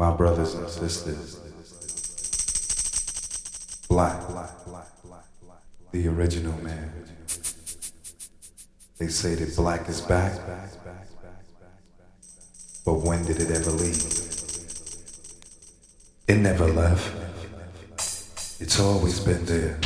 my brothers and sisters. Black, the original man. They say that black is back, but when did it ever leave? It never left. It's always been there.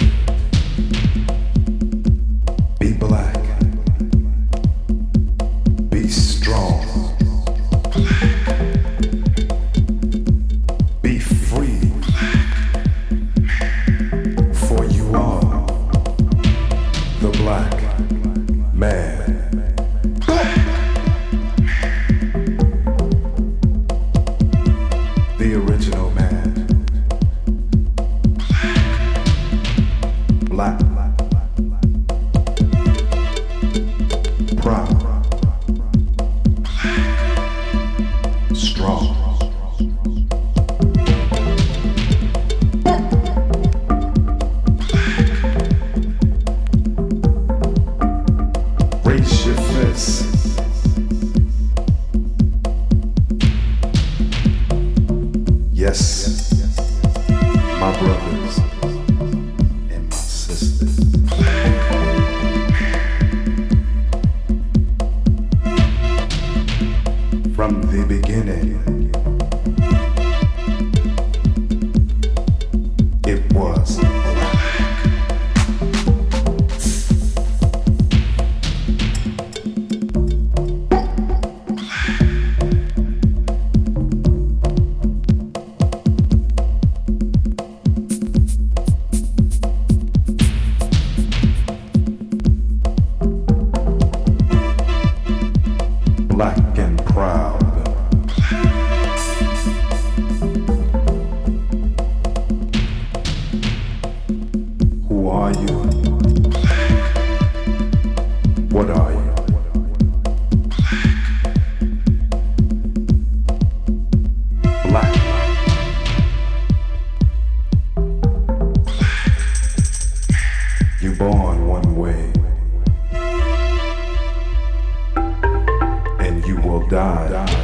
Die.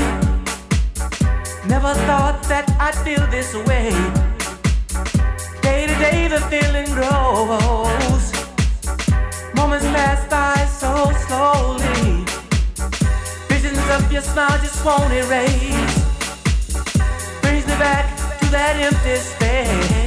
Never thought that I'd feel this way. Day to day, the feeling grows. Moments pass by so slowly. Visions of your smile just won't erase. Brings me back to that empty space.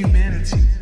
Humanity.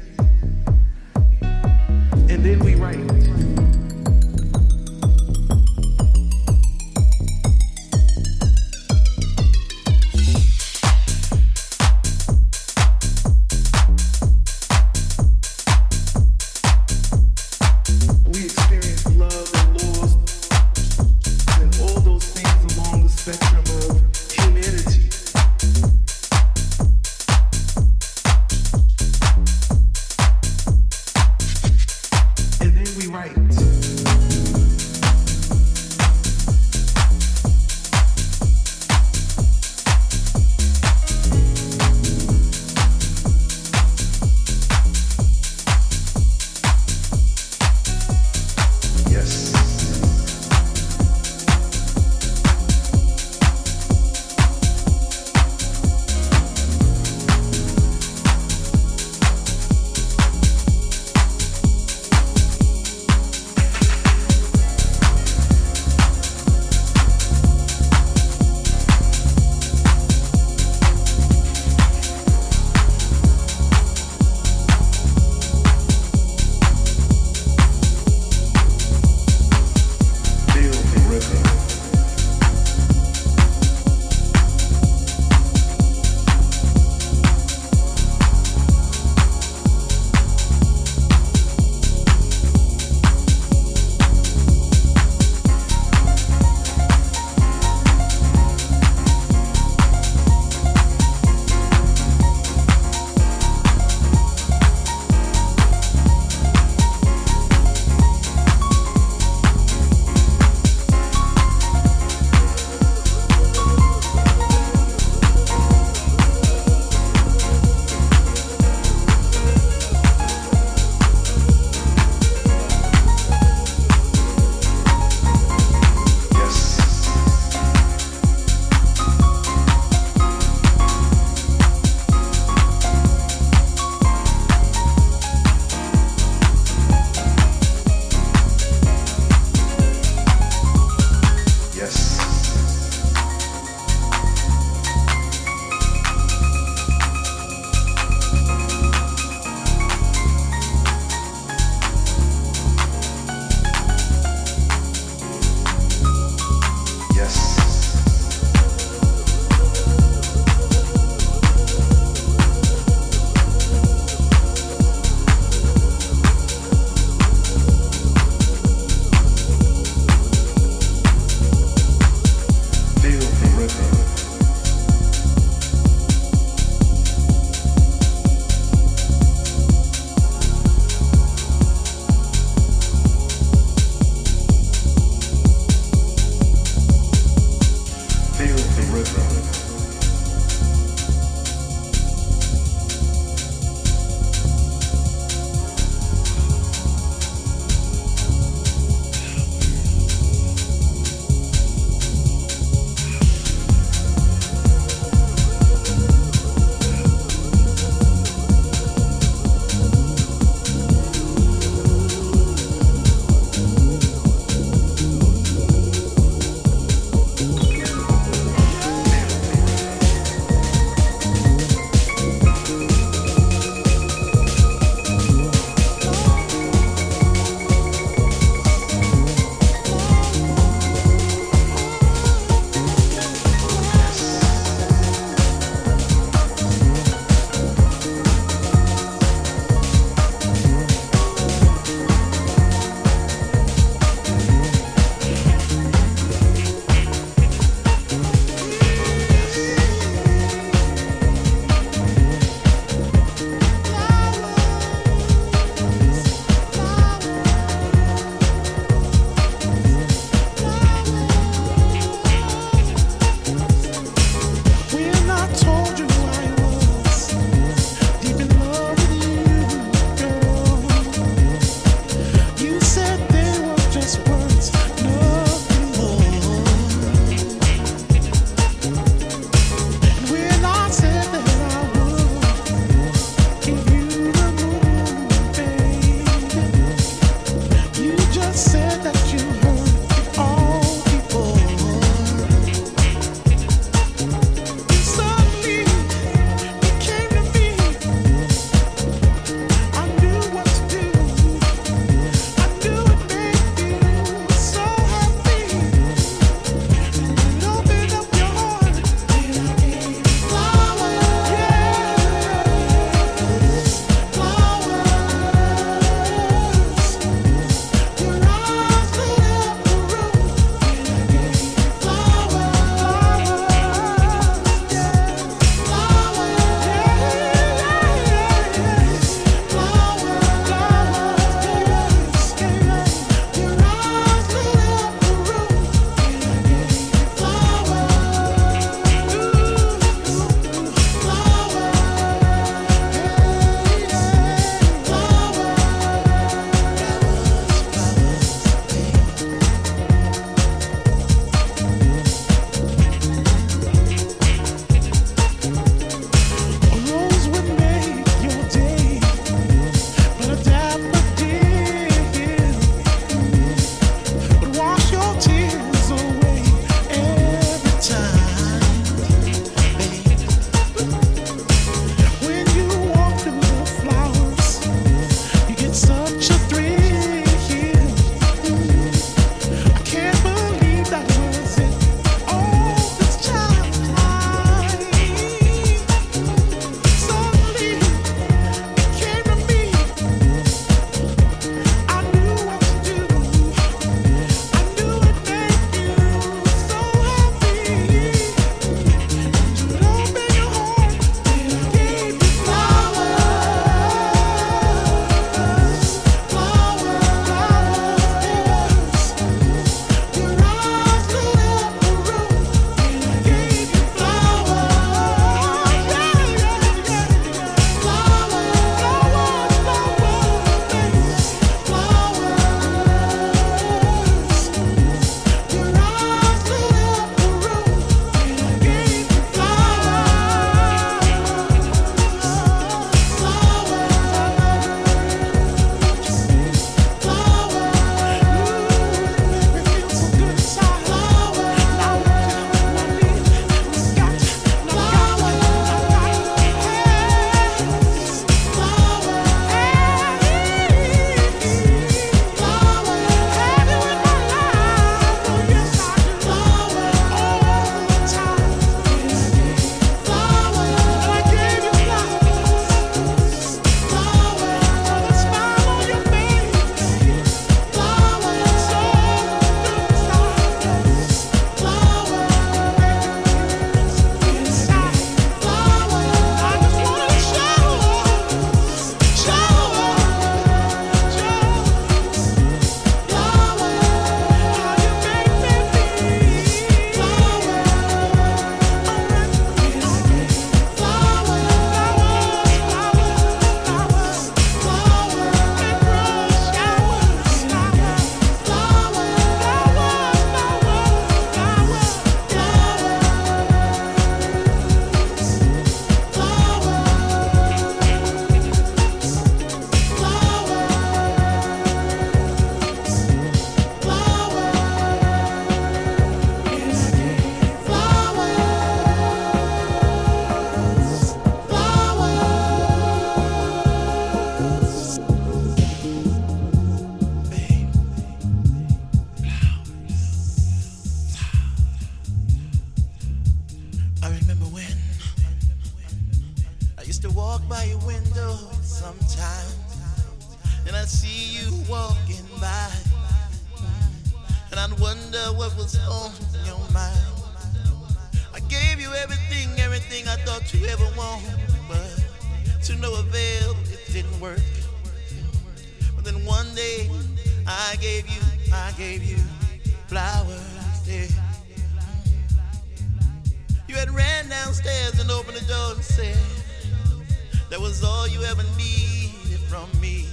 from me.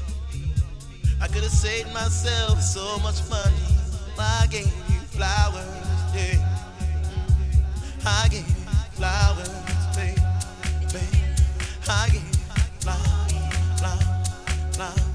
I could have saved myself so much money. I gave you flowers, yeah. I gave you flowers, babe, babe. I gave you flowers, flowers, flowers.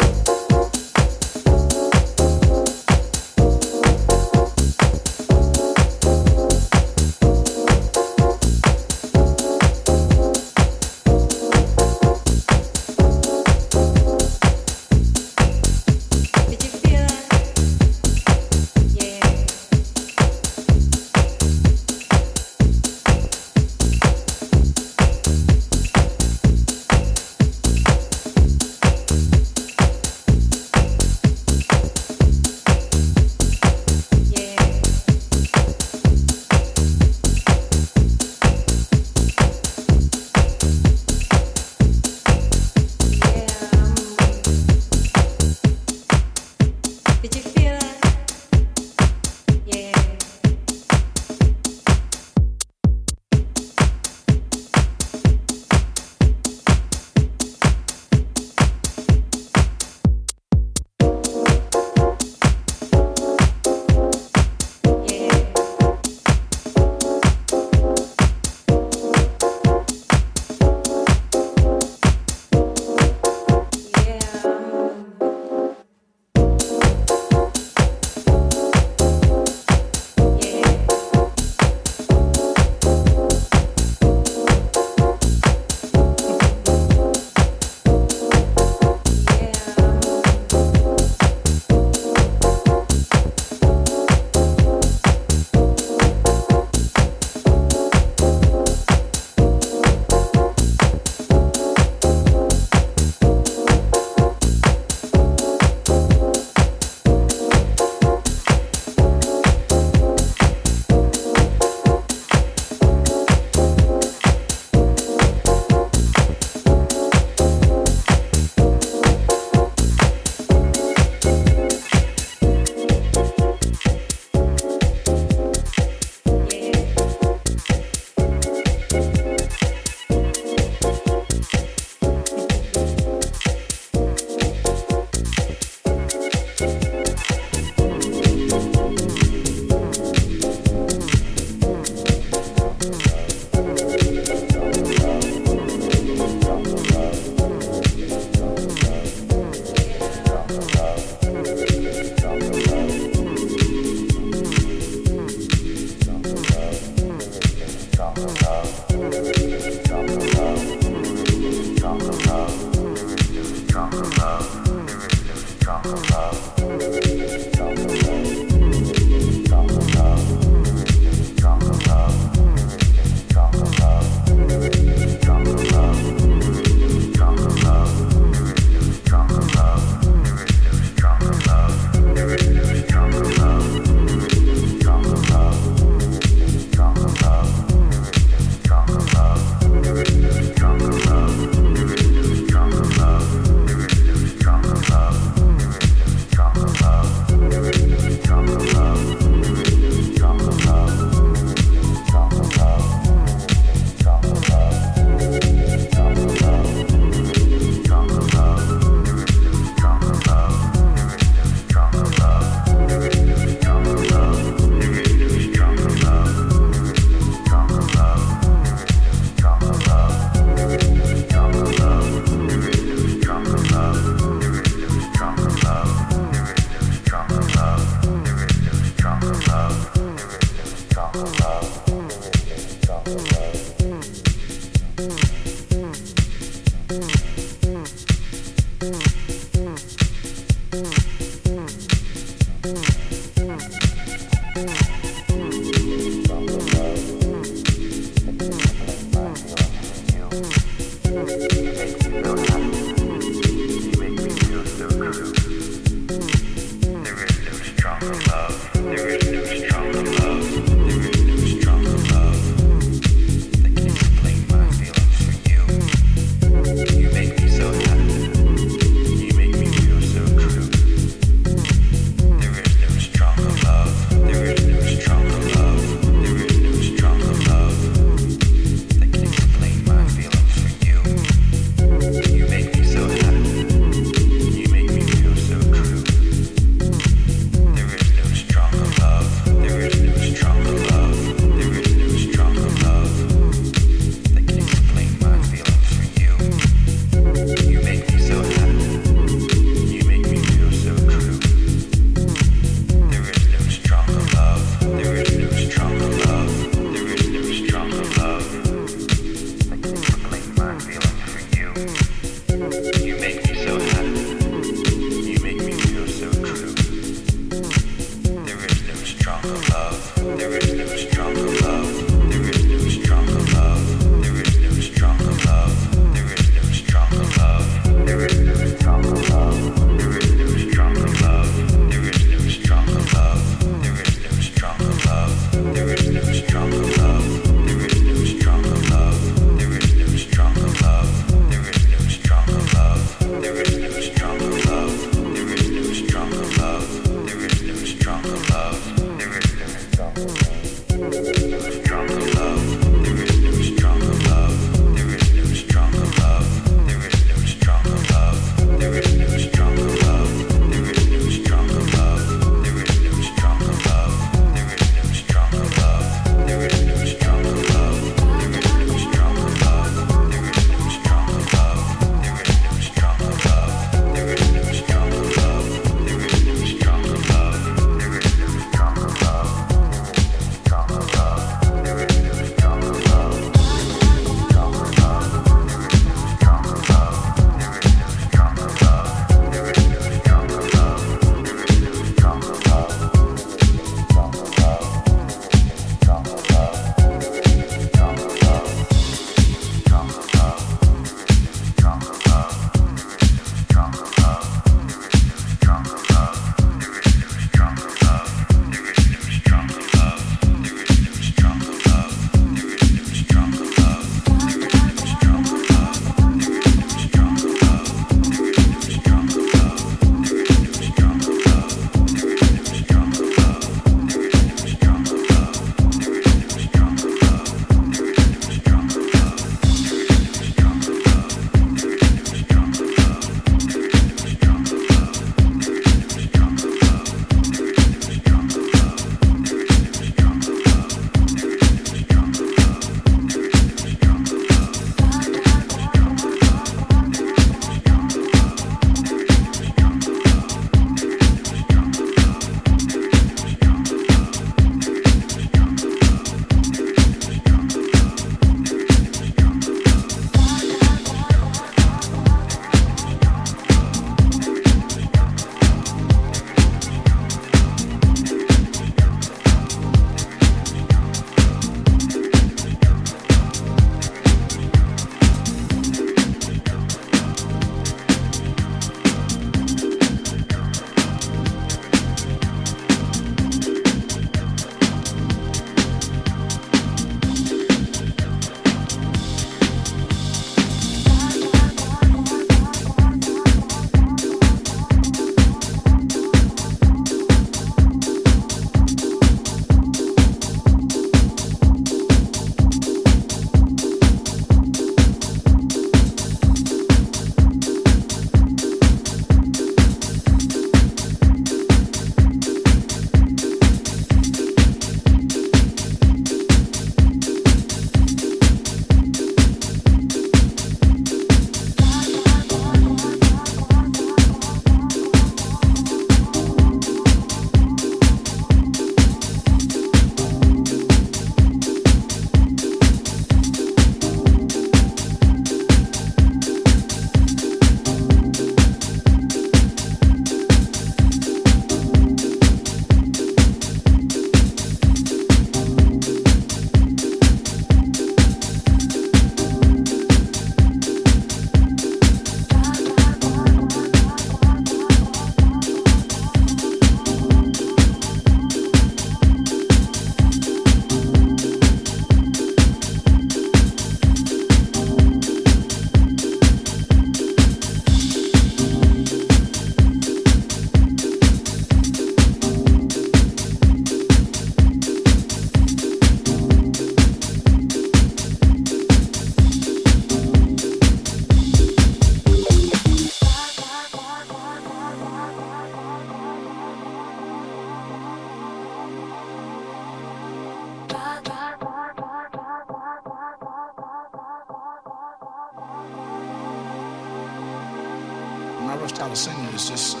Of singing is just a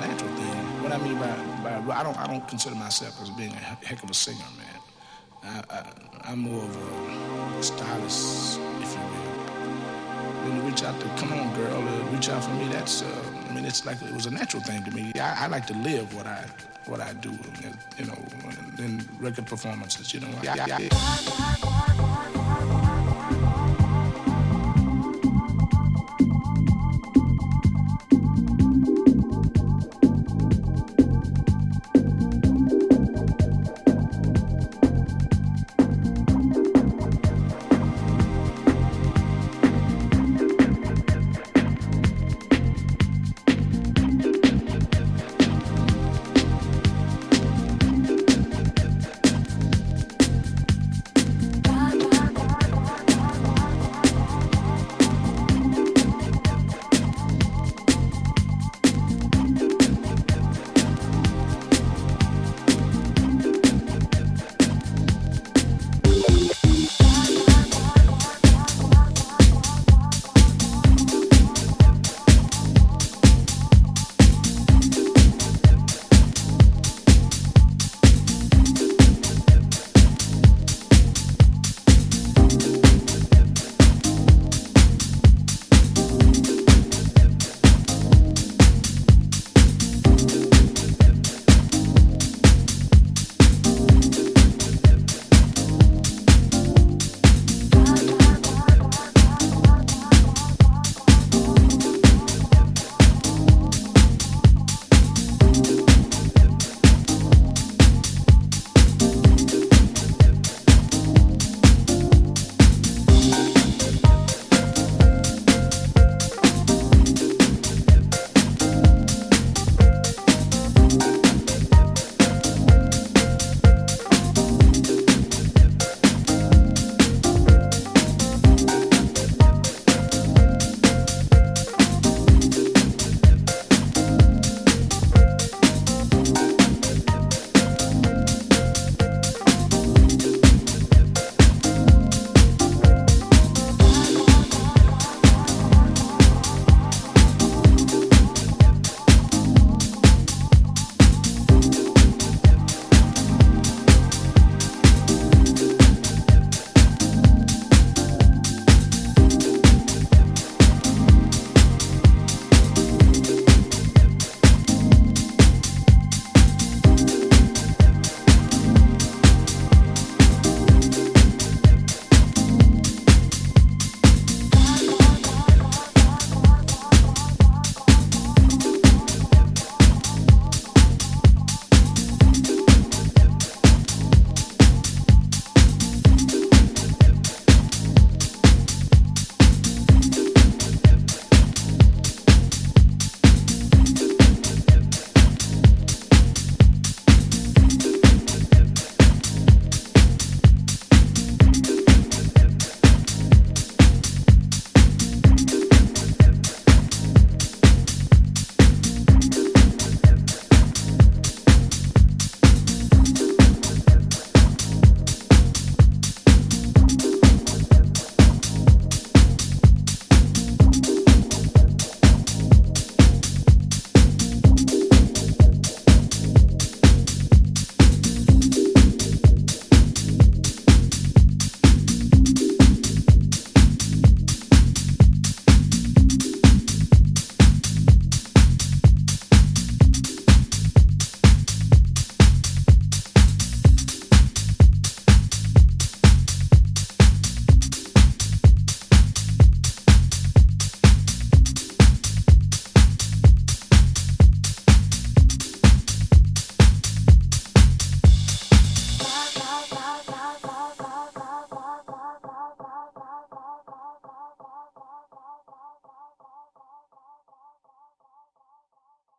natural thing. What I mean by, by I don't I don't consider myself as being a heck of a singer, man. I, I, I'm more of a stylist, if you will. When you reach out to come on, girl, uh, reach out for me. That's uh, I mean it's like it was a natural thing to me. I, I like to live what I what I do, you know, in record performances. You know, I,